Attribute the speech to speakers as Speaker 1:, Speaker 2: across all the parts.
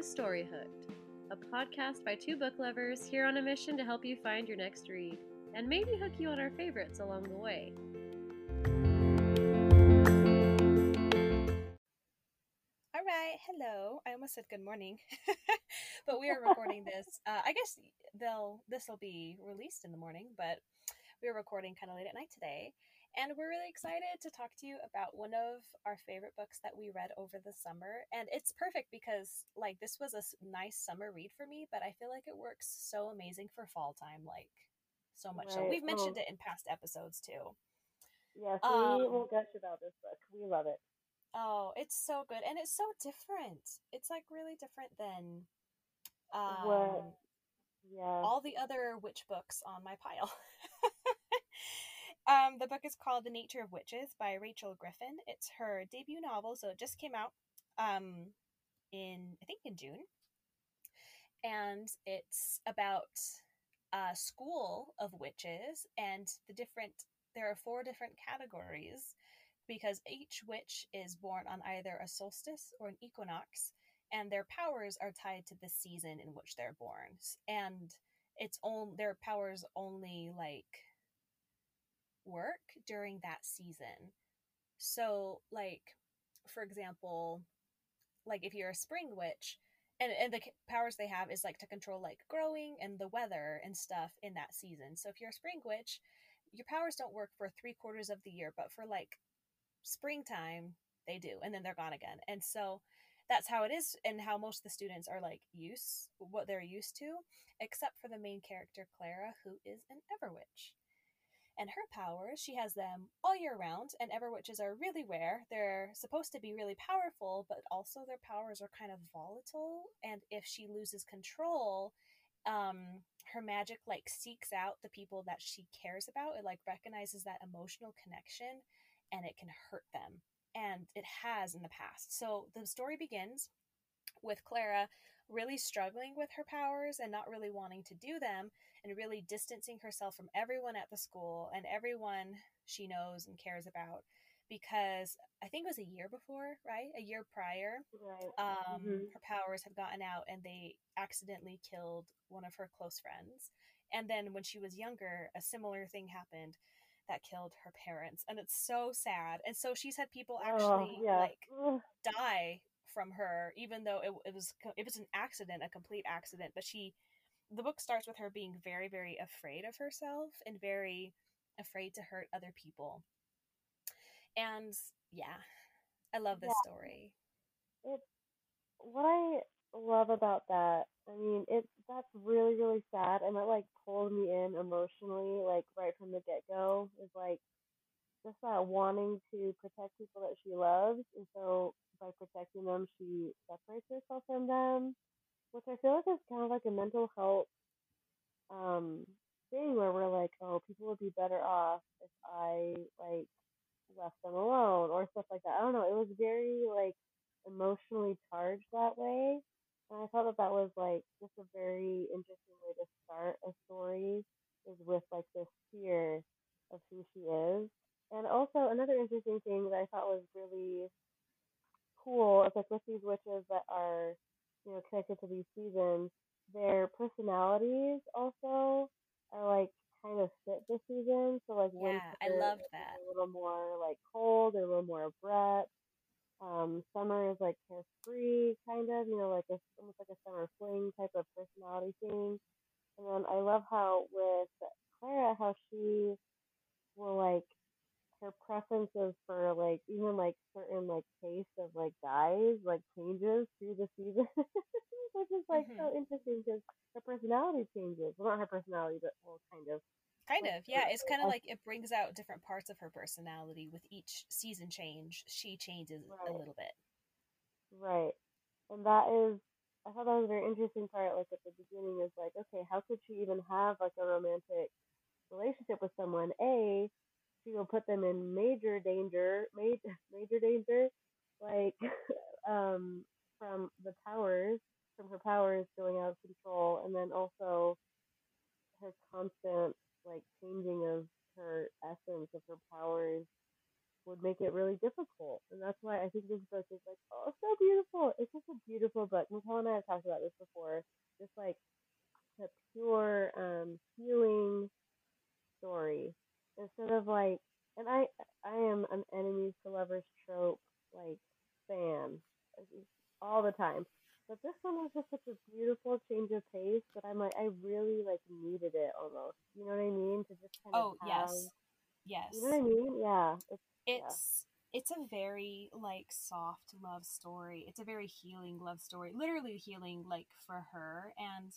Speaker 1: to Story Hooked, a podcast by two book lovers here on a mission to help you find your next read and maybe hook you on our favorites along the way.
Speaker 2: All right, hello. I almost said good morning, but we are recording this. Uh, I guess they'll this will be released in the morning, but we are recording kind of late at night today, and we're really excited to talk to you about one of our favorite books that we read over the summer. And it's perfect because, like, this was a nice summer read for me, but I feel like it works so amazing for fall time, like, so much. Right. So we've mentioned oh. it in past episodes too.
Speaker 3: Yes, we um, will gush about this book. We love it.
Speaker 2: Oh, it's so good. And it's so different. It's like really different than
Speaker 3: um, what?
Speaker 2: Yeah. all the other witch books on my pile. Um, the book is called The Nature of Witches by Rachel Griffin. It's her debut novel, so it just came out um, in, I think, in June. And it's about a school of witches and the different, there are four different categories because each witch is born on either a solstice or an equinox, and their powers are tied to the season in which they're born. And it's on their powers only like work during that season. So, like, for example, like if you're a spring witch, and, and the powers they have is like to control like growing and the weather and stuff in that season. So if you're a spring witch, your powers don't work for three quarters of the year, but for like springtime, they do, and then they're gone again. And so that's how it is, and how most of the students are like use what they're used to, except for the main character Clara, who is an Everwitch and her powers, she has them all year round, and Everwitches are really rare. They're supposed to be really powerful, but also their powers are kind of volatile, and if she loses control, um, her magic like seeks out the people that she cares about. It like recognizes that emotional connection and it can hurt them. And it has in the past. So the story begins with Clara really struggling with her powers and not really wanting to do them and really distancing herself from everyone at the school and everyone she knows and cares about because I think it was a year before, right? A year prior,
Speaker 3: right.
Speaker 2: Um, mm-hmm. her powers had gotten out and they accidentally killed one of her close friends. And then when she was younger, a similar thing happened that killed her parents. And it's so sad. And so she's had people oh, actually oh, yeah. like die from her, even though it, it was it was an accident, a complete accident. But she, the book starts with her being very, very afraid of herself and very afraid to hurt other people. And yeah, I love this yeah. story.
Speaker 3: It's what I love about that. I mean, it that's really really sad, and it like pulled me in emotionally, like right from the get go. Is like just that wanting to protect people that she loves, and so by protecting them, she separates herself from them, which I feel like is kind of like a mental health um, thing where we're like, oh, people would be better off if I like left them alone or stuff like that. I don't know. It was very like emotionally charged that way. And I thought that that was like just a very interesting way to start a story is with like this fear of who she is. And also another interesting thing that I thought was really cool is like with these witches that are, you know, connected to these seasons, their personalities also are like kind of fit the season. So like
Speaker 2: yeah, I loved that.
Speaker 3: A little more like cold, or a little more abrupt. Um, summer is like carefree, kind of, you know, like a almost like a summer fling type of personality thing. And then I love how with Clara, how she will like her preferences for like even like certain like taste of like guys like changes through the season, which is like mm-hmm. so interesting because her personality changes. Well, not her personality, but well, kind of.
Speaker 2: Kind of, yeah. It's kind of like it brings out different parts of her personality with each season change. She changes right. a little bit.
Speaker 3: Right, and that is. I thought that was a very interesting part. Like at the beginning, is like, okay, how could she even have like a romantic relationship with someone? A, she will put them in major danger, major major danger, like um, from the powers, from her powers going out of control, and then also her constant like changing of her essence of her powers would make it really difficult. And that's why I think this book is like, oh, so beautiful. It's just a beautiful book. Nicole and I have talked about this before. Just like a pure um, healing story instead of like, and I I am an enemies to lovers trope like fan all the time. But this one was just such a beautiful change of pace that I'm like, I really like needed it almost. You know what I mean? To just kind
Speaker 2: oh
Speaker 3: of Oh
Speaker 2: yes yes
Speaker 3: You know what I mean? Yeah. It's,
Speaker 2: it's it's a very like soft love story it's a very healing love story literally healing like for her and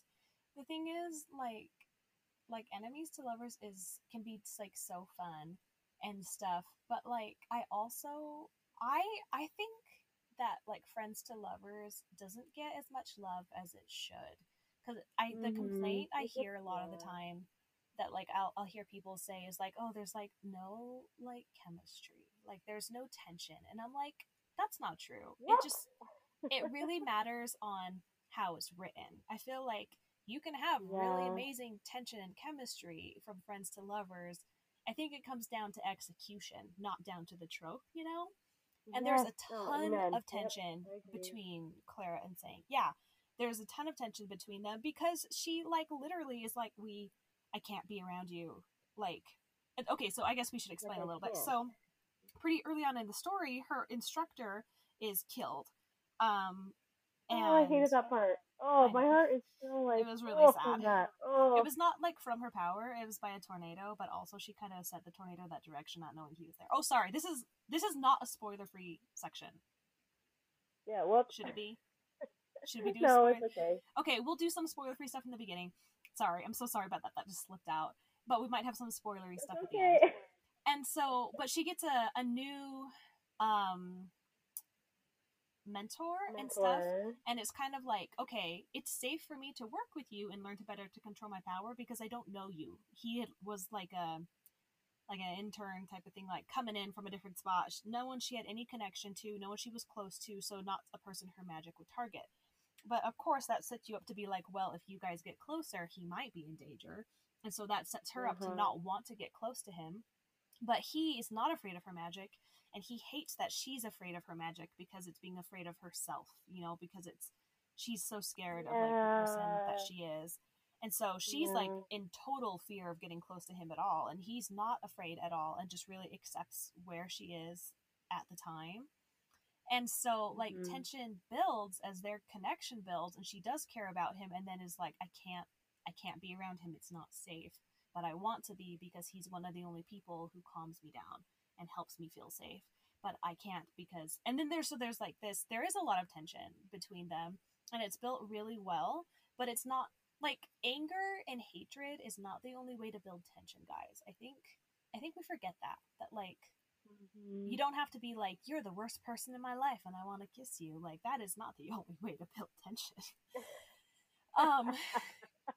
Speaker 2: the thing is like like enemies to lovers is can be like so fun and stuff but like i also i i think that like friends to lovers doesn't get as much love as it should because i the
Speaker 3: Mhm.
Speaker 2: complaint i hear a lot of the time that like I'll, I'll hear people say is like oh there's like no like chemistry like there's no tension and i'm like that's not true. It just it really matters on how it's written. I feel like you can have really amazing tension and chemistry from friends to lovers. I think it comes down to execution not down to the trope you know? And there's a
Speaker 3: Yes. Oh,
Speaker 2: ton of tension
Speaker 3: agree.
Speaker 2: between clara and Sang yeah there's a ton of tension between them because she like literally is like we i can't be around you like okay so i guess we should explain a little bit. so pretty early on in the story her instructor is killed um and
Speaker 3: Oh, I hated that part. Oh, my heart is still like.
Speaker 2: It was really
Speaker 3: oh,
Speaker 2: sad.
Speaker 3: That. Oh,
Speaker 2: it was not like from her power it was by a tornado but also she kind of set the tornado that direction not knowing he was there oh sorry this is this is not a spoiler free section
Speaker 3: yeah. Well,
Speaker 2: should it be should we do
Speaker 3: no,
Speaker 2: spoiler
Speaker 3: it's okay.
Speaker 2: Okay, we'll do some spoiler free stuff in the beginning. Sorry, I'm so sorry about that. That just slipped out. But we might have some spoilery
Speaker 3: It's
Speaker 2: stuff at the end.
Speaker 3: okay.
Speaker 2: And so, but she gets a, a new um mentor, and stuff. And it's kind of like, okay, it's safe for me to work with you and learn to better to control my power because I don't know you. He had, was like a like an intern type of thing, like coming in from a different spot. No one she had any connection to, no one she was close to, so not a person her magic would target. But of course, that sets you up to be like, well, if you guys get closer, he might be in danger. And so that sets her up to
Speaker 3: Mhm.
Speaker 2: not want to get close to him. But he is not afraid of her magic, and he hates that she's afraid of her magic because it's being afraid of herself, you know, because it's she's so scared of like the person that she is. And so she's like in total fear of getting close to him at all. And he's not afraid at all and just really accepts where she is at the time. And so like
Speaker 3: Mhm.
Speaker 2: tension builds as their connection builds and she does care about him and then is like, I can't I can't be around him, it's not safe. But I want to be because he's one of the only people who calms me down and helps me feel safe. But I can't because and then there's so there's like this there is a lot of tension between them and it's built really well, but it's not like anger and hatred is not the only way to build tension, guys. I think I think we forget that that like
Speaker 3: Mhm.
Speaker 2: you don't have to be like you're the worst person in my life and I want to kiss you. Like that is not the only way to build tension. um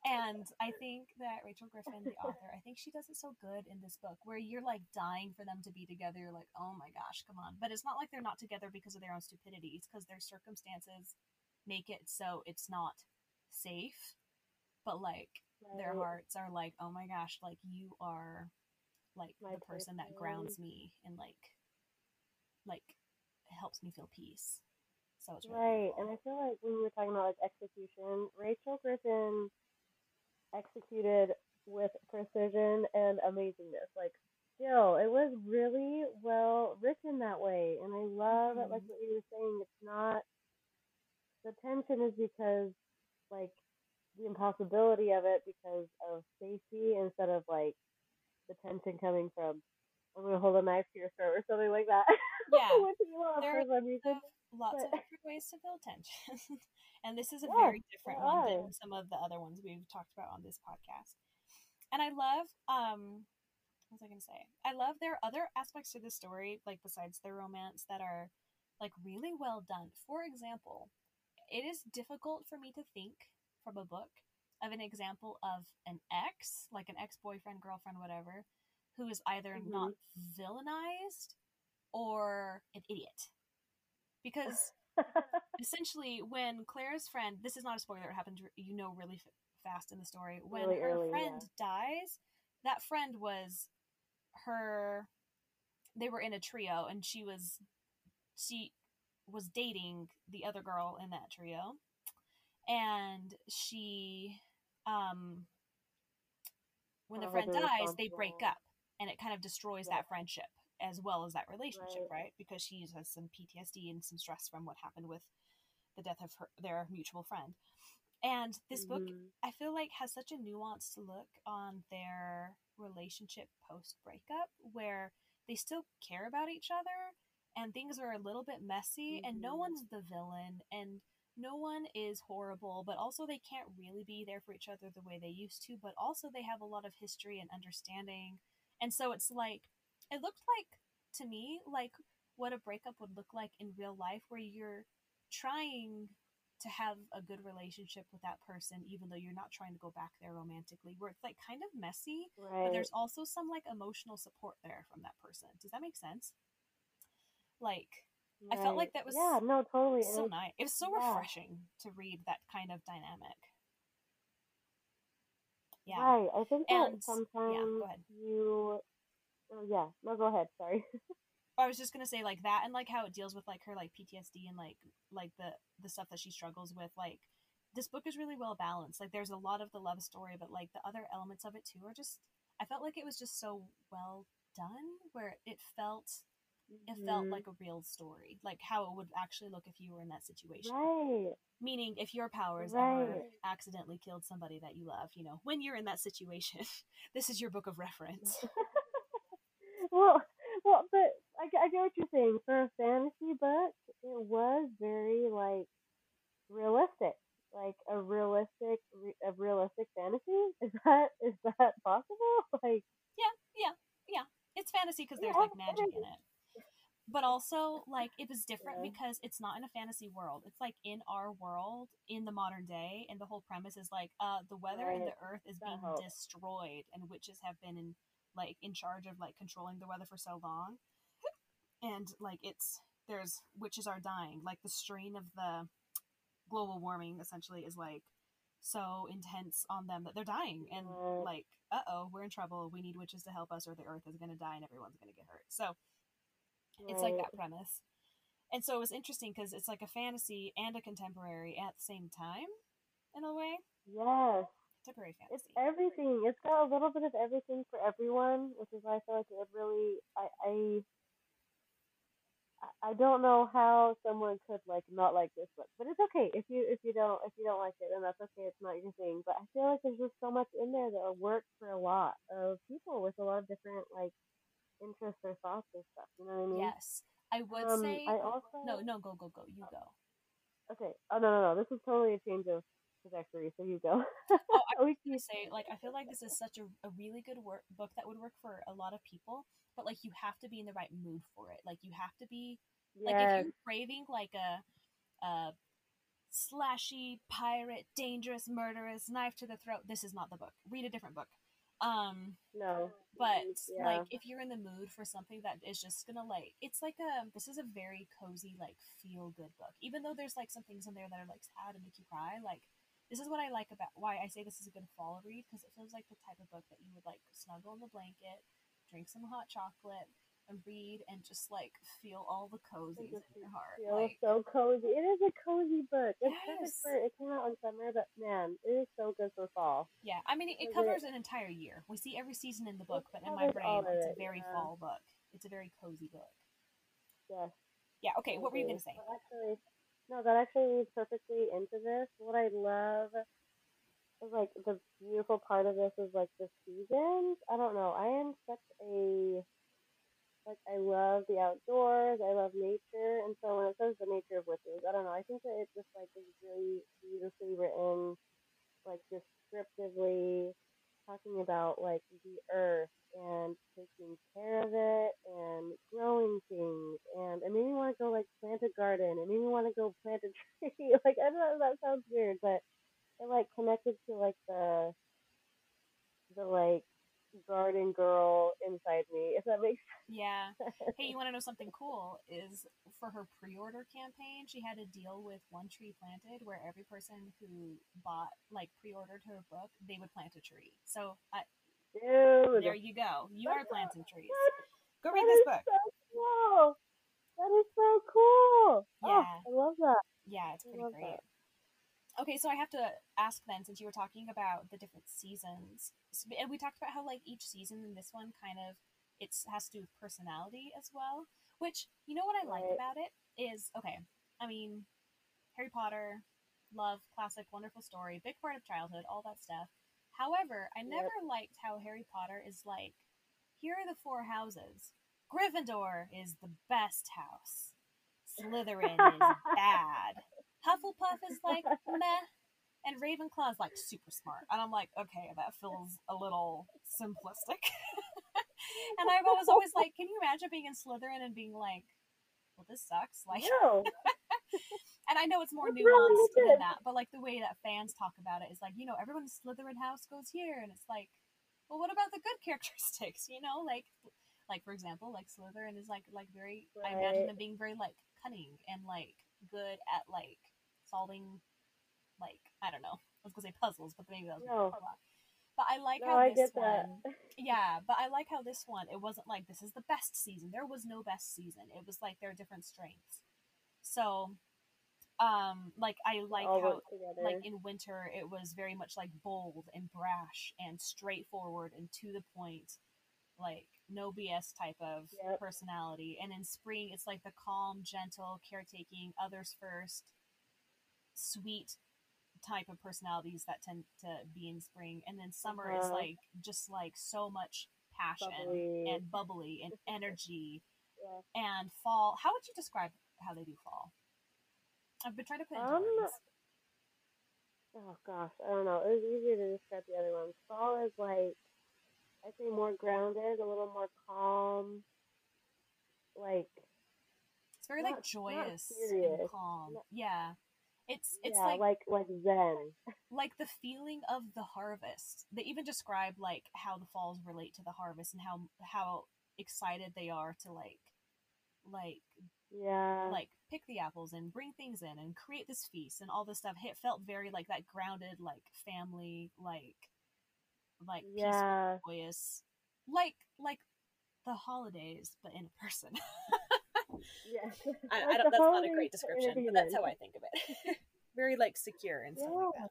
Speaker 2: and I think that Rachel Griffin, the author, I think she does it so good in this book where you're like dying for them to be together. You're like, oh my gosh, come on. But it's not like they're not together because of their own stupidity. It's because their circumstances make it so it's not safe. But like their hearts are like, oh my gosh, like you are like
Speaker 3: My
Speaker 2: the person that grounds me and like like helps me feel peace. So it's really
Speaker 3: Right,
Speaker 2: cool.
Speaker 3: and I feel like when we were talking about like execution, Rachel Griffin executed with precision and amazingness. Like, still, it was really well written that way, and I love it. Like
Speaker 2: mm-hmm.
Speaker 3: what you were saying, it's not the tension is because like the impossibility of it because of safety instead of like the tension coming from I'm gonna hold a knife to your throat or something like that.
Speaker 2: Yeah,
Speaker 3: Which you love
Speaker 2: there
Speaker 3: for some reason.
Speaker 2: Lots of different ways to build tension. and this is a
Speaker 3: Yeah,
Speaker 2: very different one
Speaker 3: are.
Speaker 2: than some of the other ones we've talked about on this podcast. And I love um what was I gonna say? I love there are other aspects to the story, like besides the romance, that are like really well done. For example, it is difficult for me to think from a book of an example of an ex, like an ex boyfriend, girlfriend, whatever, who is either not villainized or an idiot. Because essentially, when Claire's friend, this is not a spoiler, it happens, you know, really f- fast in the story. When
Speaker 3: Really
Speaker 2: her
Speaker 3: early,
Speaker 2: friend dies, that friend was her they were in a trio and she was she was dating the other girl in that trio and she um when the friend dies they break up and it kind of destroys
Speaker 3: Yeah.
Speaker 2: that friendship as well as that relationship
Speaker 3: Right.
Speaker 2: right, because she has some ptsd and some stress from what happened with the death of her their mutual friend and this book
Speaker 3: Mhm.
Speaker 2: I feel like has such a nuanced look on their relationship post breakup where they still care about each other and things are a little bit messy and no
Speaker 3: Mhm.
Speaker 2: one's the villain and no one is horrible but also they can't really be there for each other the way they used to but also they have a lot of history and understanding and so it's like it looked like to me like what a breakup would look like in real life where you're trying to have a good relationship with that person even though you're not trying to go back there romantically where it's like kind of messy but there's also some like emotional support there from that person does that make sense like I felt like that was
Speaker 3: yeah, no, totally.
Speaker 2: so nice it was so
Speaker 3: yeah.
Speaker 2: refreshing to read that kind of dynamic yeah
Speaker 3: Right. I think that
Speaker 2: And- yeah,
Speaker 3: sometimes
Speaker 2: ahead.
Speaker 3: you. Oh yeah. No, go ahead. Sorry.
Speaker 2: I was just gonna say like that and like how it deals with like her like PTSD and like like the the stuff that she struggles with like this book is really well balanced like there's a lot of the love story but like the other elements of it too are just I felt like it was just so well done where it felt it felt
Speaker 3: Mhm.
Speaker 2: like a real story like how it would actually look if you were in that situation
Speaker 3: Right.
Speaker 2: meaning if your powers
Speaker 3: Right.
Speaker 2: ever accidentally killed somebody that you love you know when you're in that situation this is your book of reference
Speaker 3: well, well, but I, get- I get what you're saying. For a fantasy book, it was very like realistic, like a realistic, a realistic fantasy. Is that is that possible? Like,
Speaker 2: Yeah, yeah, yeah. It's fantasy because there's
Speaker 3: Yeah,
Speaker 2: like magic in it. But also, like, it was different
Speaker 3: Yeah.
Speaker 2: because it's not in a fantasy world. It's like in our world, in the modern day, and the whole premise is like, uh, the weather and the earth is being destroyed, and witches have been in like in charge of like controlling the weather for so long, and like it's there's witches are dying. Like the strain of the global warming essentially is like so intense on them that they're dying. And
Speaker 3: mm.
Speaker 2: like uh-oh we're in trouble. We need witches to help us or the earth is going to die and everyone's going to get hurt. So it's like that premise. And so it was interesting because it's like a fantasy and a contemporary at the same time in a way.
Speaker 3: Yes,
Speaker 2: contemporary
Speaker 3: it's everything. It's got a little bit of everything for everyone, which is why I feel like it really. I I I- don't know how someone could like not like this book, but it's okay if you if you don't if you don't like it, then that's okay. It's not your thing. But I feel like there's just so much in there that works for a lot of people with a lot of different like interests or thoughts or stuff. You know what I mean?
Speaker 2: yes i would
Speaker 3: Um,
Speaker 2: say
Speaker 3: I also
Speaker 2: no no go go go you go
Speaker 3: Okay. Oh no no no. This is totally a change of trajectory. So you go.
Speaker 2: Oh, I was gonna say like I feel like this is such a, a really good work book that would work for a lot of people, but like you have to be in the right mood for it. Like you have to be like if you're craving like a a slashy pirate, dangerous, murderous, knife to the throat, this is not the book. Read a different book. Um,
Speaker 3: No.
Speaker 2: but
Speaker 3: Yeah.
Speaker 2: like if you're in the mood for something that is just gonna like it's like a this is a very cozy like feel good book even though there's like some things in there that are like sad and make you cry like this is what i like about why i say this is a good fall read because it feels like the type of book that you would like snuggle in the blanket drink some hot chocolate and read and just like feel all the cozies in your mm-hmm. heart
Speaker 3: feels
Speaker 2: like
Speaker 3: so cozy. It is a cozy book. It's perfect
Speaker 2: Yes.
Speaker 3: for it came out in summer, but man, it is so good for fall.
Speaker 2: yeah i mean it, it covers an entire year we see every season in the book but in my brain it's a very
Speaker 3: yeah.
Speaker 2: fall book it's a very cozy book
Speaker 3: Yes.
Speaker 2: yeah okay what were you gonna say
Speaker 3: That actually, no, that actually leads perfectly into this. What I love is like the beautiful part of this is like the seasons. I don't know. I am such a like I love the outdoors. I love nature, and so when it says the nature of witches, I don't know. I think that it just like is really beautifully written, like descriptively talking about like the earth and taking care of it and growing things and it made me want to go like plant a garden. It made me want to go plant a tree. Like i know that sounds weird but it like connected to like the the like garden girl inside me if that makes sense. Yeah.
Speaker 2: Hey, you want to know something cool? Is for her pre-order campaign, she had a deal with One Tree Planted, where every person who bought, like, pre-ordered her book, they would plant a tree. So I,
Speaker 3: dude
Speaker 2: there you go. You are planting trees. Go read this
Speaker 3: is
Speaker 2: book.
Speaker 3: so cool. That is so cool.
Speaker 2: Oh, yeah.
Speaker 3: Oh, I love that.
Speaker 2: Yeah, it's pretty great.
Speaker 3: that.
Speaker 2: Okay, so I have to ask then, since you were talking about the different seasons, and we talked about how like each season in this one kind of it has to do with personality as well. Which you know what I like
Speaker 3: Right.
Speaker 2: about it is okay. I mean, Harry Potter, love, classic, wonderful story, big part of childhood, all that stuff. However, I
Speaker 3: Yep.
Speaker 2: never liked how Harry Potter is like, here are the four houses. Gryffindor is the best house. Slytherin is bad. Hufflepuff is like meh, and Ravenclaw is like super smart. And I'm like, okay, that feels a little simplistic. and I've always always like, can you imagine being in Slytherin and being like, well, this sucks. Like,
Speaker 3: No.
Speaker 2: and I know it's more nuanced
Speaker 3: with
Speaker 2: than that, but like the way that fans talk about it is like, you know, everyone's Slytherin house goes here, and it's like, well, what about the good characteristics? You know, like, like for example, like Slytherin is like like very. I imagine them being very like cunning and like good at like solving, like I don't know. I was gonna say puzzles, but maybe that was
Speaker 3: No.
Speaker 2: a lot. But I like
Speaker 3: No,
Speaker 2: how
Speaker 3: I
Speaker 2: this
Speaker 3: get that.
Speaker 2: one yeah, but I like how this one it wasn't like this is the best season. There was no best season. It was like there are different strengths. So, um, like I like
Speaker 3: all
Speaker 2: how like in winter it was very much like bold and brash and straightforward and to the point, like no BS type of
Speaker 3: Yep.
Speaker 2: personality. And in spring it's like the calm, gentle, caretaking, others first, sweet type of personalities that tend to be in spring and then summer is
Speaker 3: Uh-huh.
Speaker 2: like just like so much passion
Speaker 3: Bubbly.
Speaker 2: and bubbly and energy
Speaker 3: yeah.
Speaker 2: and fall how would you describe how they do fall i've been trying to put
Speaker 3: Um,
Speaker 2: words
Speaker 3: Oh gosh, I don't know. It was easier to describe the other ones. Fall is like I'd say more grounded, a little more calm. Like
Speaker 2: it's very
Speaker 3: not-
Speaker 2: like joyous and calm yeah it's it's
Speaker 3: yeah,
Speaker 2: like,
Speaker 3: like like Zen.
Speaker 2: like the feeling of the harvest they even describe like how the falls relate to the harvest and how how excited they are to like like
Speaker 3: Yeah.
Speaker 2: like pick the apples and bring things in and create this feast and all this stuff it felt very like that grounded like family like like peaceful
Speaker 3: yeah.
Speaker 2: joyous like like the holidays but in person
Speaker 3: Yeah.
Speaker 2: I, I don't, that's not a great description but that's how i think of it very like secure and stuff like that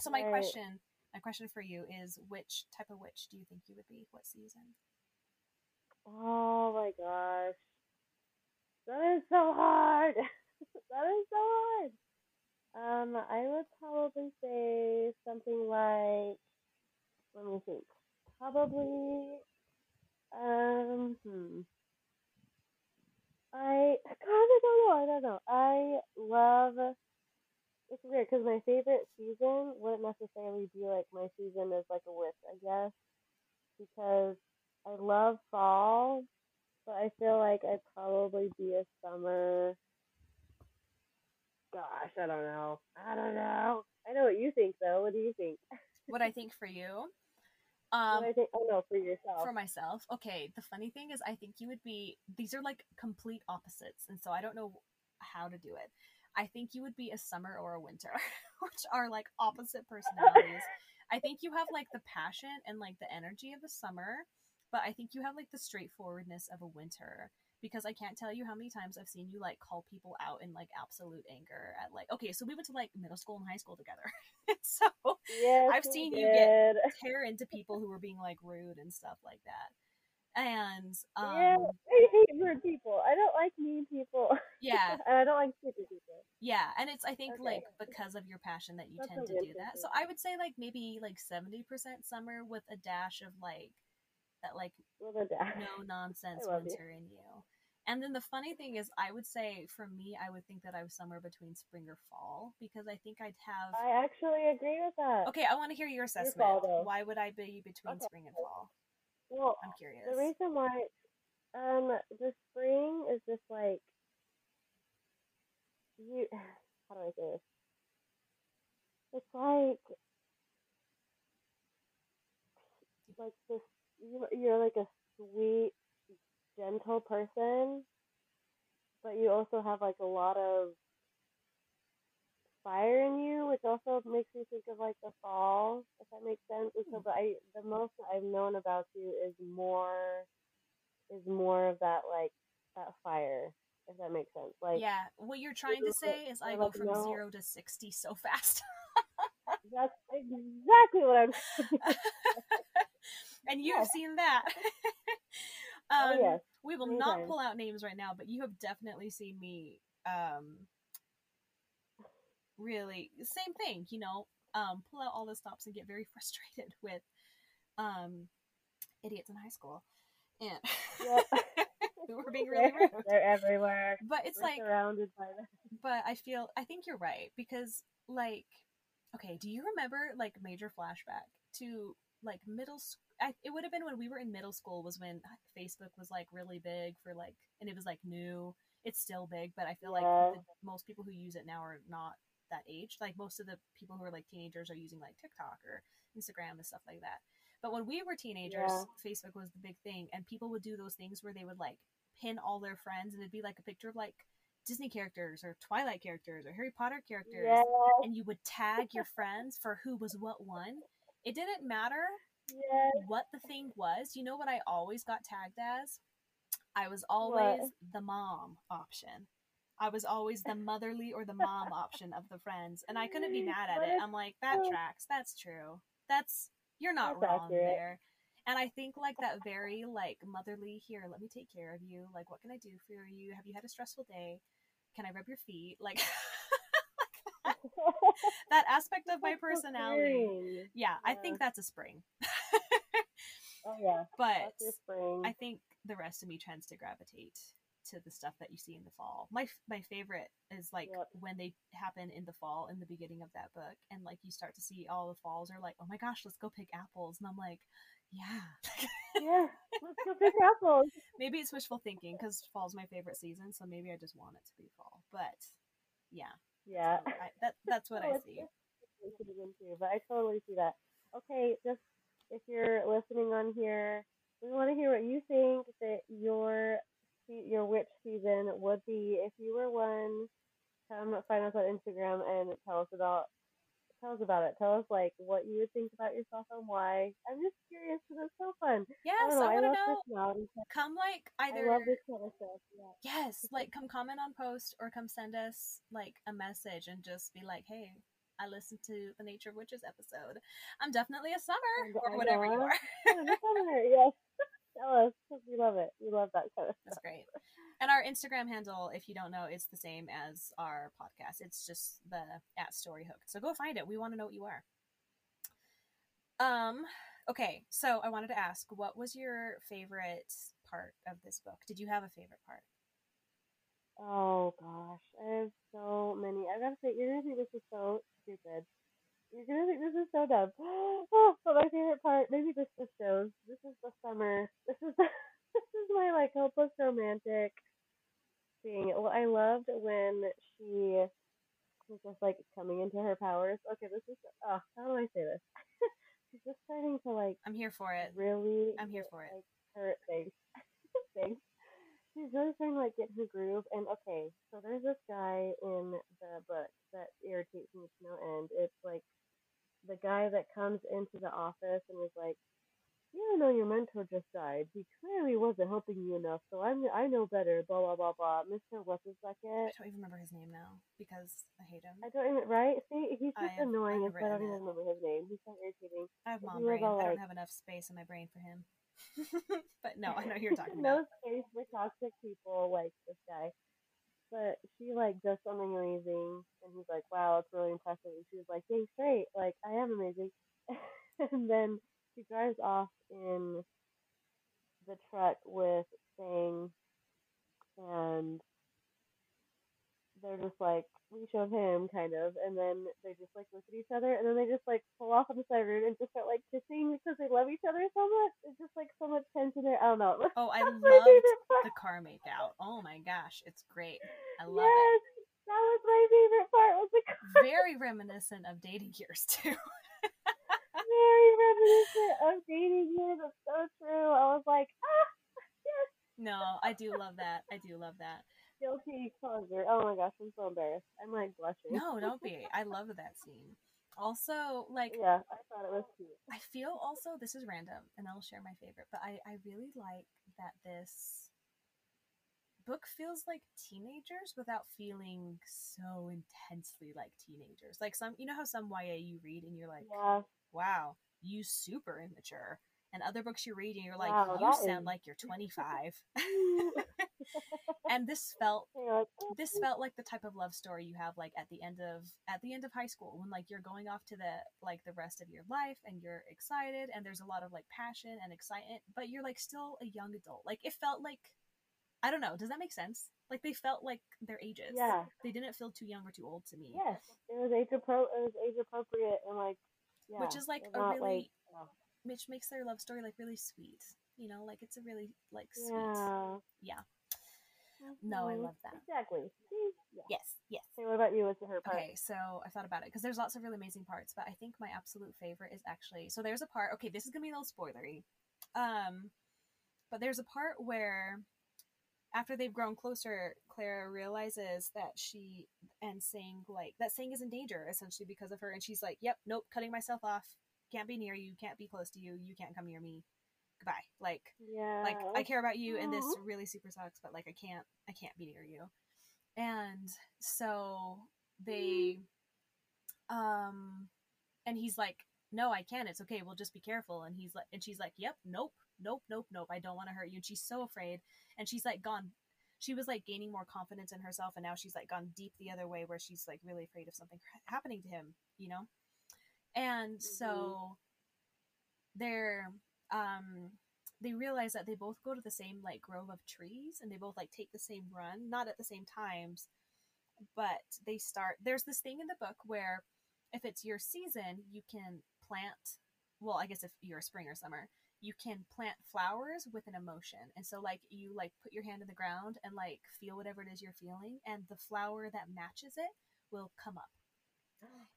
Speaker 2: so my
Speaker 3: Right.
Speaker 2: question my question for you is which type of witch do you think you would be what season
Speaker 3: Oh my gosh. That is so hard. that is so hard. Um, I would probably say something like let me think. Probably um hmm. I God, I don't know. I don't know. I love. It's weird because my favorite season wouldn't necessarily be like my season as like a witch, I guess, because I love fall, but I feel like I'd probably be a summer. Gosh, I don't know. I don't know. I know what you think though. What do you think?
Speaker 2: what i think for you um
Speaker 3: I think. Oh no, for yourself.
Speaker 2: for myself okay the funny thing is i think you would be these are like complete opposites and so i don't know how to do it i think you would be a summer or a winter which are like opposite personalities i think you have like the passion and like the energy of a summer but i think you have like the straightforwardness of a winter because i can't tell you how many times i've seen you like call people out in like absolute anger at like okay so we went to like middle school and high school together so
Speaker 3: yes,
Speaker 2: I've seen you get- tear into people who were being like rude and stuff like that. And um
Speaker 3: yeah, I hate rude people. I don't like mean people.
Speaker 2: yeah,
Speaker 3: and I don't like stupid people.
Speaker 2: yeah, and it's I think
Speaker 3: Okay.
Speaker 2: like because of your passion that you
Speaker 3: That's
Speaker 2: tend to do that.
Speaker 3: thing.
Speaker 2: So I would say like maybe like 70% summer with a dash of like that like
Speaker 3: Well, the dash.
Speaker 2: no nonsense
Speaker 3: love you.
Speaker 2: winter in you. And then the funny thing is I would say for me I would think that I was somewhere between spring or fall because I think I'd have
Speaker 3: I actually agree with that.
Speaker 2: Okay, I want to hear your assessment. Why would I be between
Speaker 3: Okay.
Speaker 2: spring and fall?
Speaker 3: Well,
Speaker 2: I'm curious.
Speaker 3: The reason why, um, the spring is just like you. How do I say this? It's like, like this. You're like a sweet, gentle person, but you also have like a lot of fire in you, which also makes me think of like the fall, if that makes sense. And so, but I, the most I've known about you is more is more of that like that fire, if that makes sense. Like
Speaker 2: yeah, what you're trying to say is I go from
Speaker 3: no.
Speaker 2: zero to sixty so fast.
Speaker 3: that's exactly what I'm
Speaker 2: and you've
Speaker 3: Yeah.
Speaker 2: seen that.
Speaker 3: Oh,
Speaker 2: um,
Speaker 3: yes.
Speaker 2: We will not pull out names right now, but you have definitely seen me um, really same thing, you know, um, pull out all the stops and get very frustrated with um, idiots in high school. And
Speaker 3: Yep.
Speaker 2: who were being really rude.
Speaker 3: They're everywhere.
Speaker 2: But it's
Speaker 3: We're
Speaker 2: like
Speaker 3: surrounded by them.
Speaker 2: but I feel I think you're right because like okay, do you remember like major flashback to like middle school? I, it would have been when we were in middle school was when Facebook was like really big for like and it was like new. It's still big, but I feel
Speaker 3: Yeah.
Speaker 2: like the, most people who use it now are not that age. Like most of the people who are like teenagers are using like TikTok or Instagram and stuff like that. But when we were teenagers,
Speaker 3: Yeah.
Speaker 2: Facebook was the big thing, and people would do those things where they would like pin all their friends, and it'd be like a picture of like Disney characters or Twilight characters or Harry Potter characters,
Speaker 3: Yes,
Speaker 2: and you would tag your friends for who was what one. It didn't matter
Speaker 3: yes.
Speaker 2: what the thing was. You know what I always got tagged as? I was always the mom option. I was always the motherly or the mom option of the friends, and I couldn't be mad at it. I'm like, that tracks. That's true. That's you're not
Speaker 3: That's
Speaker 2: wrong
Speaker 3: accurate.
Speaker 2: there. And I think like that very like motherly here, let me take care of you. Like what can I do for you? Have you had a stressful day? Can I rub your feet? Like that aspect of my personality.
Speaker 3: caring.
Speaker 2: Yeah, I think that's a spring.
Speaker 3: Oh yeah.
Speaker 2: but
Speaker 3: That's your spring.
Speaker 2: I think the rest of me tends to gravitate to the stuff that you see in the fall. My my favorite is like
Speaker 3: Yep.
Speaker 2: when they happen in the fall in the beginning of that book and like you start to see all the falls are like, "Oh my gosh, let's go pick apples." And I'm like, "Yeah."
Speaker 3: yeah. Let's go pick apples.
Speaker 2: maybe it's wishful thinking cuz fall's my favorite season, so maybe I just want it to be fall. But yeah.
Speaker 3: Yeah.
Speaker 2: so I, that that's what
Speaker 3: Oh,
Speaker 2: I see.
Speaker 3: it's what we should have been too, but I totally see that. Okay, just if you're listening on here, we want to hear what you think that your your witch season would be if you were one. Come find us on Instagram and tell us about tell us about it. Tell us like what you would think about yourself and why. I'm just curious because it's so fun.
Speaker 2: Yes,
Speaker 3: I.
Speaker 2: I, want to know. Come like either
Speaker 3: I love this kind of stuff. Yeah.
Speaker 2: Yes, like come comment on post or come send us like a message and just be like, "Hey, I listened to the Nature of Witches episode. I'm definitely a summer or whatever you are."
Speaker 3: Summer, yes. Tell us 'cause we love it. We love that kind of
Speaker 2: That's
Speaker 3: stuff.
Speaker 2: great. And our Instagram handle, if you don't know, it's the same as our podcast. It's just the at Story Hook. So go find it. We want to know what you are. Um. Okay, so I wanted to ask, what was your favorite part of this book? Did you have a favorite part?
Speaker 3: Oh gosh, I have so many. I gotta say, you're gonna think this is so stupid. You're gonna think this is so dumb. Oh, but my favorite part, maybe this just shows. This is the summer. This is the, this is my like hopeless romantic thing. Well, I loved when she was just like coming into her powers. Okay, this is. Oh, how do I say this? She's just starting to like
Speaker 2: I'm here for it.
Speaker 3: really.
Speaker 2: I'm here for it.
Speaker 3: Like her thanks, thanks. She's really starting to like get her groove. And okay, so there's this guy in the book that irritates me to no end. It's like the guy that comes into the office and is like, "You know, your mentor just died. He clearly wasn't helping you enough. So I'm I know better." Blah blah blah blah. Mister what's his
Speaker 2: I don't even remember his name now because I hate him.
Speaker 3: I don't even right. See, he's just
Speaker 2: have-
Speaker 3: annoying. I don't even remember his name, he's so irritating.
Speaker 2: I have mom brain.
Speaker 3: the,
Speaker 2: I don't have enough space in my brain for him. but no, I know you're talking
Speaker 3: no
Speaker 2: about.
Speaker 3: space for toxic people like this guy. But she like does something amazing, and he's like, "Wow, it's really impressive." And she was like, "Dang straight, like I am amazing." and then she drives off in the truck with Sang, and they're just like, we showed him kind of, and then they just like look at each other, and then they just like pull off on the side road and just start like kissing because they love each other so much. It's just like so much tension there. I don't know.
Speaker 2: Oh, I loved the car make out. Oh my gosh, it's great. I love
Speaker 3: yes, that was my favorite part. Was the
Speaker 2: it. Very reminiscent of dating years too.
Speaker 3: very reminiscent of dating years. It's so true. I was like, ah, yes,
Speaker 2: No, I do love that. I do love that.
Speaker 3: Guilty pleasure. Oh my gosh, I'm so embarrassed. I'm like blushing.
Speaker 2: No, don't be. I love that scene. Also, like
Speaker 3: Yeah, I thought it was cute.
Speaker 2: I feel also this is random and I'll share my favorite, but I, I really like that this book feels like teenagers without feeling so intensely like teenagers. Like some, you know how some YA you read and you're like,
Speaker 3: Yeah.
Speaker 2: wow, you super immature. And other books you read and you're like,
Speaker 3: Wow,
Speaker 2: you sound
Speaker 3: is-
Speaker 2: like you're 25. and this felt
Speaker 3: like, "Oh,
Speaker 2: this felt like the type of love story you have like at the end of at the end of high school when like you're going off to the like the rest of your life and you're excited and there's a lot of like passion and excitement but you're like still a young adult like it felt like i don't know does that make sense like they felt like their ages
Speaker 3: Yeah.
Speaker 2: they didn't feel too young or too old to me
Speaker 3: Yes, it was age appro. It was age appropriate and like, yeah,
Speaker 2: which is like a really
Speaker 3: like, oh,
Speaker 2: which makes their love story like really sweet you know like it's a really like sweet
Speaker 3: yeah.
Speaker 2: Yeah. No, I
Speaker 3: Mhm.
Speaker 2: love that.
Speaker 3: Exactly. Yeah.
Speaker 2: yes yes
Speaker 3: Okay, what about you? What's her part?
Speaker 2: Okay, so I thought about it because there's lots of really amazing parts, but I think my absolute favorite is actually so there's a part. Okay, this is gonna be a little spoilery, um, but there's a part where after they've grown closer, Clara realizes that she and Sang like that Sang is in danger essentially because of her, and she's like, "Yep, nope, cutting myself off. Can't be near you. Can't be close to you. You can't come near me. Goodbye." Like
Speaker 3: Yeah.
Speaker 2: like i care about you and this really super sucks but like i can't i can't be near you. And so they um and he's like no i can't. it's okay. We'll just be careful. And he's like and she's like yep. Nope. Nope. Nope. Nope. I don't want to hurt you. And she's so afraid. And she's like gone she was like gaining more confidence in herself and now she's like gone deep the other way where she's like really afraid of something happening to him you know? And so they're um they realize that they both go to the same like grove of trees and they both like take the same run not at the same times but they start there's this thing in the book where if it's your season you can plant well i guess if you're a spring or summer you can plant flowers with an emotion and so like you like put your hand in the ground and like feel whatever it is you're feeling and the flower that matches it will come up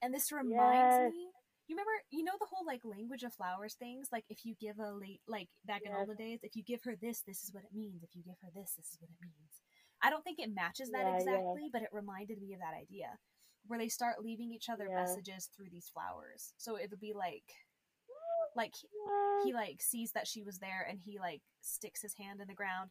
Speaker 2: and this reminds
Speaker 3: Yes.
Speaker 2: me you remember you know the whole like language of flowers things like if you give a late like back in
Speaker 3: Yes.
Speaker 2: olden days if you give her this this is what it means if you give her this this is what it means i don't think it matches that
Speaker 3: Yeah, yeah.
Speaker 2: exactly but it reminded me of that idea where they start leaving each other
Speaker 3: Yeah.
Speaker 2: messages through these flowers so it'll be like like
Speaker 3: Yeah.
Speaker 2: he like sees that she was there and he like sticks his hand in the ground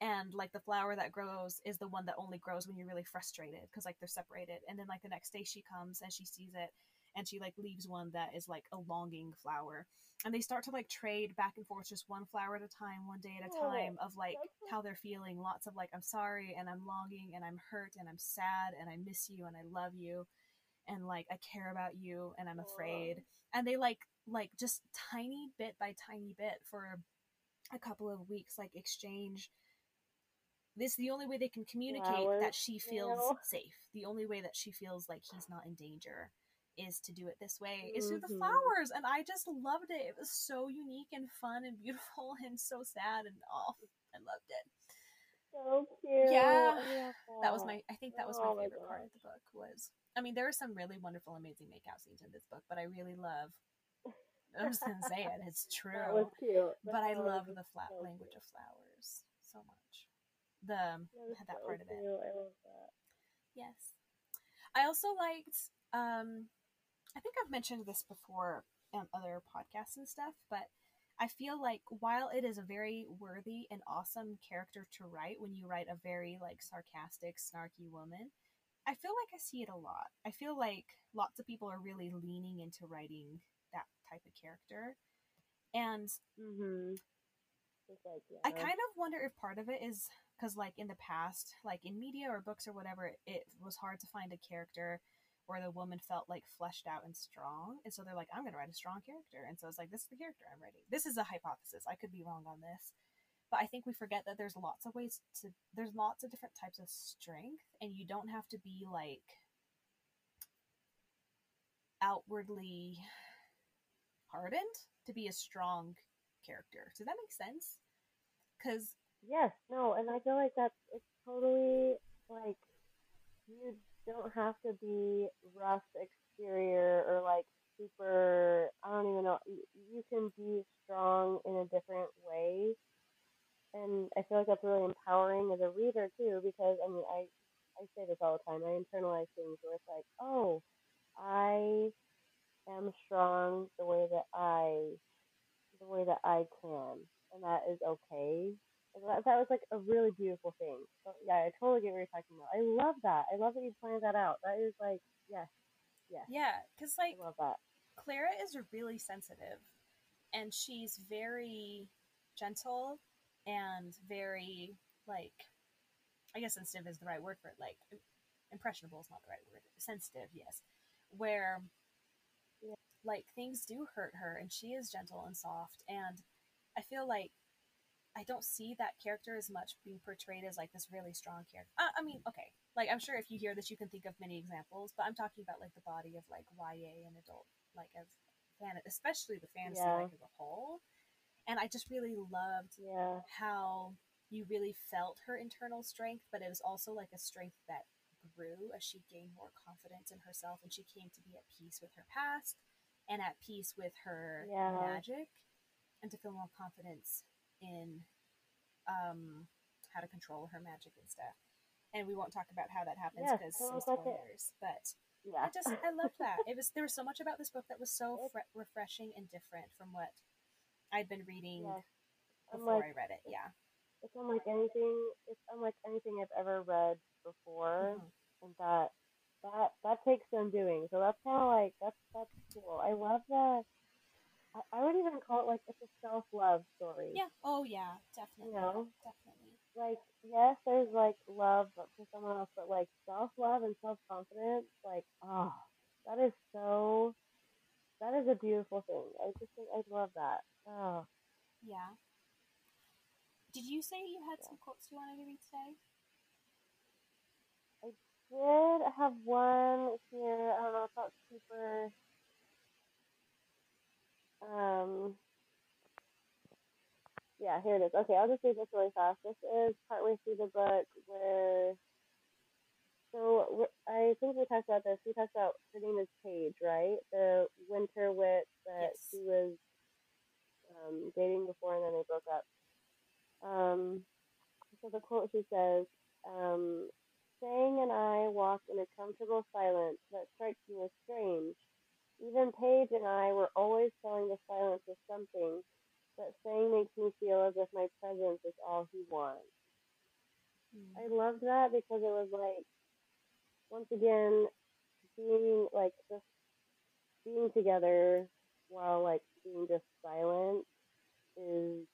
Speaker 2: and like the flower that grows is the one that only grows when you're really frustrated because like they're separated and then like the next day she comes and she sees it and she like leaves one that is like a longing flower. And they start to like trade back and forth just one flower at a time one day at a
Speaker 3: Oh,
Speaker 2: time of like how they're feeling. Lots of like i'm sorry and i'm longing and i'm hurt and i'm sad and i miss you and i love you and like i care about you and i'm afraid. And they like like just tiny bit by tiny bit for a couple of weeks like exchange. This is the only way they can communicate that
Speaker 3: Flowers,
Speaker 2: she
Speaker 3: you
Speaker 2: feels
Speaker 3: know?
Speaker 2: safe. The only way that she feels like he's not in danger is to do it this way is through the
Speaker 3: Mhm.
Speaker 2: flowers and i just loved it it was so unique and fun and beautiful and so sad and oh i loved it
Speaker 3: So cute.
Speaker 2: Yeah.
Speaker 3: I
Speaker 2: that was my i think that was my
Speaker 3: Oh my
Speaker 2: favorite part of the book was i mean there are some really wonderful amazing makeout scenes in this book but i really love i'm just gonna say it it's true
Speaker 3: That was cute. The
Speaker 2: but i
Speaker 3: flowers
Speaker 2: love the flat
Speaker 3: so
Speaker 2: language
Speaker 3: cute.
Speaker 2: of flowers so much the
Speaker 3: That
Speaker 2: had that
Speaker 3: so
Speaker 2: part of it.
Speaker 3: I love that.
Speaker 2: yes i also liked um i think i've mentioned this before on other podcasts and stuff but i feel like while it is a very worthy and awesome character to write when you write a very like sarcastic snarky woman i feel like i see it a lot i feel like lots of people are really leaning into writing that type of character and
Speaker 3: Mhm. Like yeah.
Speaker 2: I kind of wonder if part of it is because, like, in the past, like in media or books or whatever, it was hard to find a character where the woman felt like fleshed out and strong. And so they're like, I'm going to write a strong character. And so it's like, this is the character I'm writing. This is a hypothesis. I could be wrong on this. But I think we forget that there's lots of ways to, there's lots of different types of strength, and you don't have to be like outwardly hardened to be a strong character. Does that make sense? Because
Speaker 3: Yes, no, and I feel like that's it's totally like you don't have to be rough exterior or like super. I don't even know. You, can be strong in a different way, and I feel like that's really empowering as a reader too. Because I mean, I I say this all the time. I internalize things where it's like, oh, I am strong the way that I the way that I can, and that is okay that, that was like a really beautiful thing. So yeah, I totally get what you're talking about. I love that. I love that you pointed that out. That is like yes, yes.
Speaker 2: Yeah, because like
Speaker 3: I love that.
Speaker 2: Clara is really sensitive and she's very gentle and very like I guess sensitive is the right word for it. Like impressionable is not the right word. Sensitive, yes. Where
Speaker 3: Yeah.
Speaker 2: like things do hurt her and she is gentle and soft and I feel like I don't see that character as much being portrayed as like this really strong character. Uh, I mean, okay, like I'm sure if you hear this, you can think of many examples, but I'm talking about like the body of like YA and adult, like as fan, especially the fantasy
Speaker 3: Yeah.
Speaker 2: like as a whole. And I just really loved
Speaker 3: Yeah.
Speaker 2: how you really felt her internal strength, but it was also like a strength that grew as she gained more confidence in herself and she came to be at peace with her past and at peace with her
Speaker 3: Yeah.
Speaker 2: magic and to feel more confidence in um, how to control her magic and stuff. And we won't talk about how that happens because
Speaker 3: sounds
Speaker 2: some spoilers. But
Speaker 3: Yeah.
Speaker 2: I just I loved that. It was there was so much about this book that was so fre- refreshing and different from what I'd been reading
Speaker 3: Yes.
Speaker 2: before I read it. Yeah.
Speaker 3: it's unlike anything. It's unlike anything I've ever read before,
Speaker 2: Mhm.
Speaker 3: and that that that takes some doing. So that's kind of like that's that's cool. I love that. I, I would even call it like it's a self love story.
Speaker 2: Yeah. Oh yeah. Definitely.
Speaker 3: You know?
Speaker 2: Definitely.
Speaker 3: Like yes, there's like love for someone else, but like self love and self confidence, like oh, that is so. That is a beautiful thing. I just think I love that. Oh.
Speaker 2: Yeah. Did you say you had
Speaker 3: Yeah.
Speaker 2: some quotes you wanted to read today?
Speaker 3: I did have one here. I don't know if that's super. Um. Yeah, here it is. Okay, I'll just read this really fast. This is partway through the book where. So we're- I think we talked about this. We talked about her name is Paige, right? The winter witch that
Speaker 2: Yes.
Speaker 3: she was um, dating before, and then they broke up. Um. So the quote she says, um, Sang and I walk in a comfortable silence that strikes me as strange. Even Paige and I were always filling the silence with something, but Sang makes me feel as if my presence is all he wants. Hmm. I loved that because it was like, once again, being like just being together while like being just silent is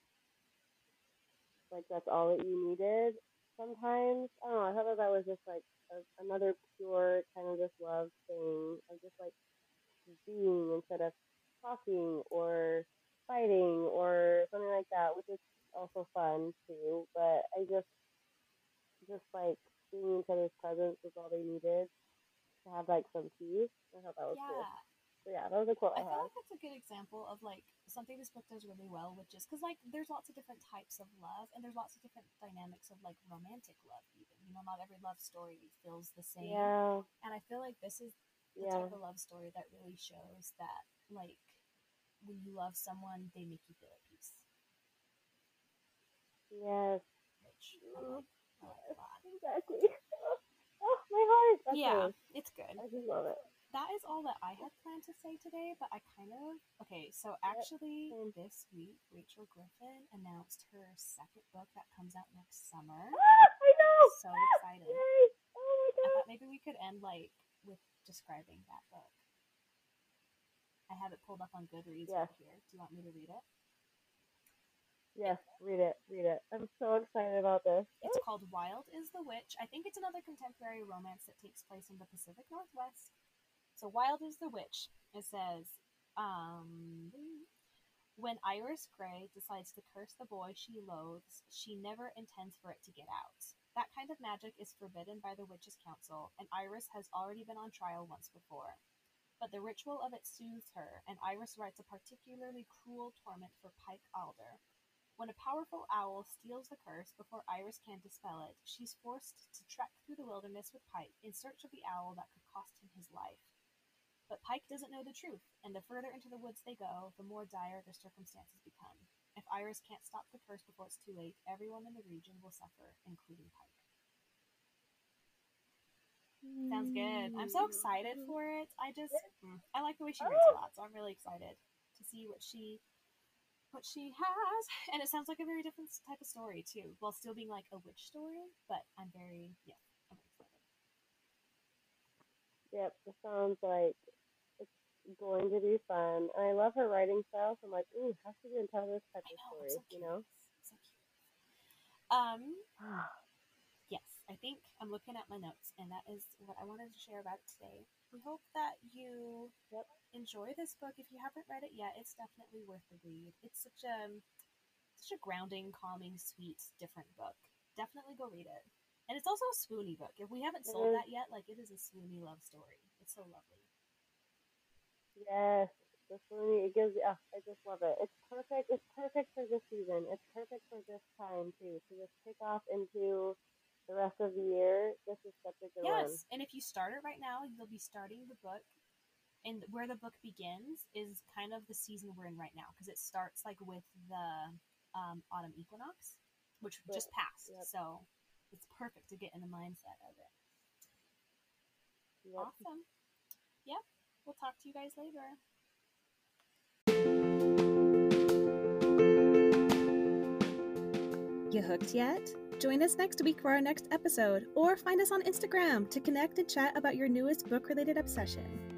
Speaker 3: like that's all that you needed sometimes. I don't know. I thought that, that was just like a, another pure kind of just love thing of just like being instead of talking or fighting or something like that, which is also fun too. But I just, just like being in each other's presence was all they needed to have like some peace. I thought that was cool.
Speaker 2: Yeah.
Speaker 3: So yeah, that was a quote
Speaker 2: I
Speaker 3: I,
Speaker 2: feel
Speaker 3: had.
Speaker 2: like that's a good example of like something this book does really well, which is because like there's lots of different types of love and there's lots of different dynamics of like romantic love even. You know, not every love story feels the same.
Speaker 3: Yeah,
Speaker 2: And I feel like this is the
Speaker 3: yeah,
Speaker 2: type of love story that really shows that like when you love someone, they make you feel at peace.
Speaker 3: yes,
Speaker 2: Which I I
Speaker 3: exactly. oh, my heart. That's
Speaker 2: yeah,
Speaker 3: nice.
Speaker 2: it's good.
Speaker 3: I just love it.
Speaker 2: that is all that I had planned to say today, but I kind of okay. So actually,
Speaker 3: same.
Speaker 2: this week Rachel Griffin announced her second book that comes out next summer.
Speaker 3: Ah, I know.
Speaker 2: So excited!
Speaker 3: Yay! Oh my
Speaker 2: I
Speaker 3: god.
Speaker 2: thought maybe we could end like with describing that book. I have it pulled up on Goodreads
Speaker 3: Yes.
Speaker 2: right here. Do you want me to read it?
Speaker 3: Yes, read it, read it. I'm so excited about this.
Speaker 2: It's called Wild is the Witch. I think it's another contemporary romance that takes place in the Pacific Northwest. So Wild is the Witch. It says, um, when Iris Gray decides to curse the boy she loathes, she never intends for it to get out. That kind of magic is forbidden by the Witches' Council, and Iris has already been on trial once before. But the ritual of it soothes her, and Iris writes a particularly cruel torment for Pike Alder, when a powerful owl steals the curse before Iris can dispel it, she's forced to trek through the wilderness with Pike in search of the owl that could cost him his life. But Pike doesn't know the truth, and the further into the woods they go, the more dire the circumstances become. If Iris can't stop the curse before it's too late, everyone in the region will suffer, including Pike. Sounds good. I'm so excited for it. I just, I like the way she writes a lot, so I'm really excited to see what she what she has, and it sounds like a very different type of story too, while still being like a witch story. But I'm very yeah, I'm excited.
Speaker 3: Yep, it sounds like it's going to be fun. And I love her writing style, so I'm like, ooh, how she gonna tell this type
Speaker 2: I
Speaker 3: of story?
Speaker 2: So
Speaker 3: you know?
Speaker 2: so. Um, yes, I think I'm looking at my notes, and that is what I wanted to share about it today. We hope that you enjoy this book. If you haven't read it yet, it's definitely worth the read. It's such a such a grounding, calming, sweet, different book. Definitely go read it. And it's also a swoony book. If we haven't sold
Speaker 3: is.
Speaker 2: that yet, like it is a swoony love story. It's so lovely.
Speaker 3: Yes, the Swoony, it gives. Oh, I just love it. It's perfect. It's perfect for this season. It's perfect for this time too. To just kick off into the rest of the year. This is such a good one.
Speaker 2: Yes, and if you start it right now, you'll be starting the book, and where the book begins is kind of the season we're in right now because it starts like with the um, autumn equinox, which
Speaker 3: Right,
Speaker 2: just passed.
Speaker 3: yep.
Speaker 2: So it's perfect to get in the mindset of it.
Speaker 3: Yep.
Speaker 2: Awesome. Yep. We'll talk to you guys later. You hooked yet? Join us next week for our next episode, or find us on Instagram to connect and chat about your newest book related obsession.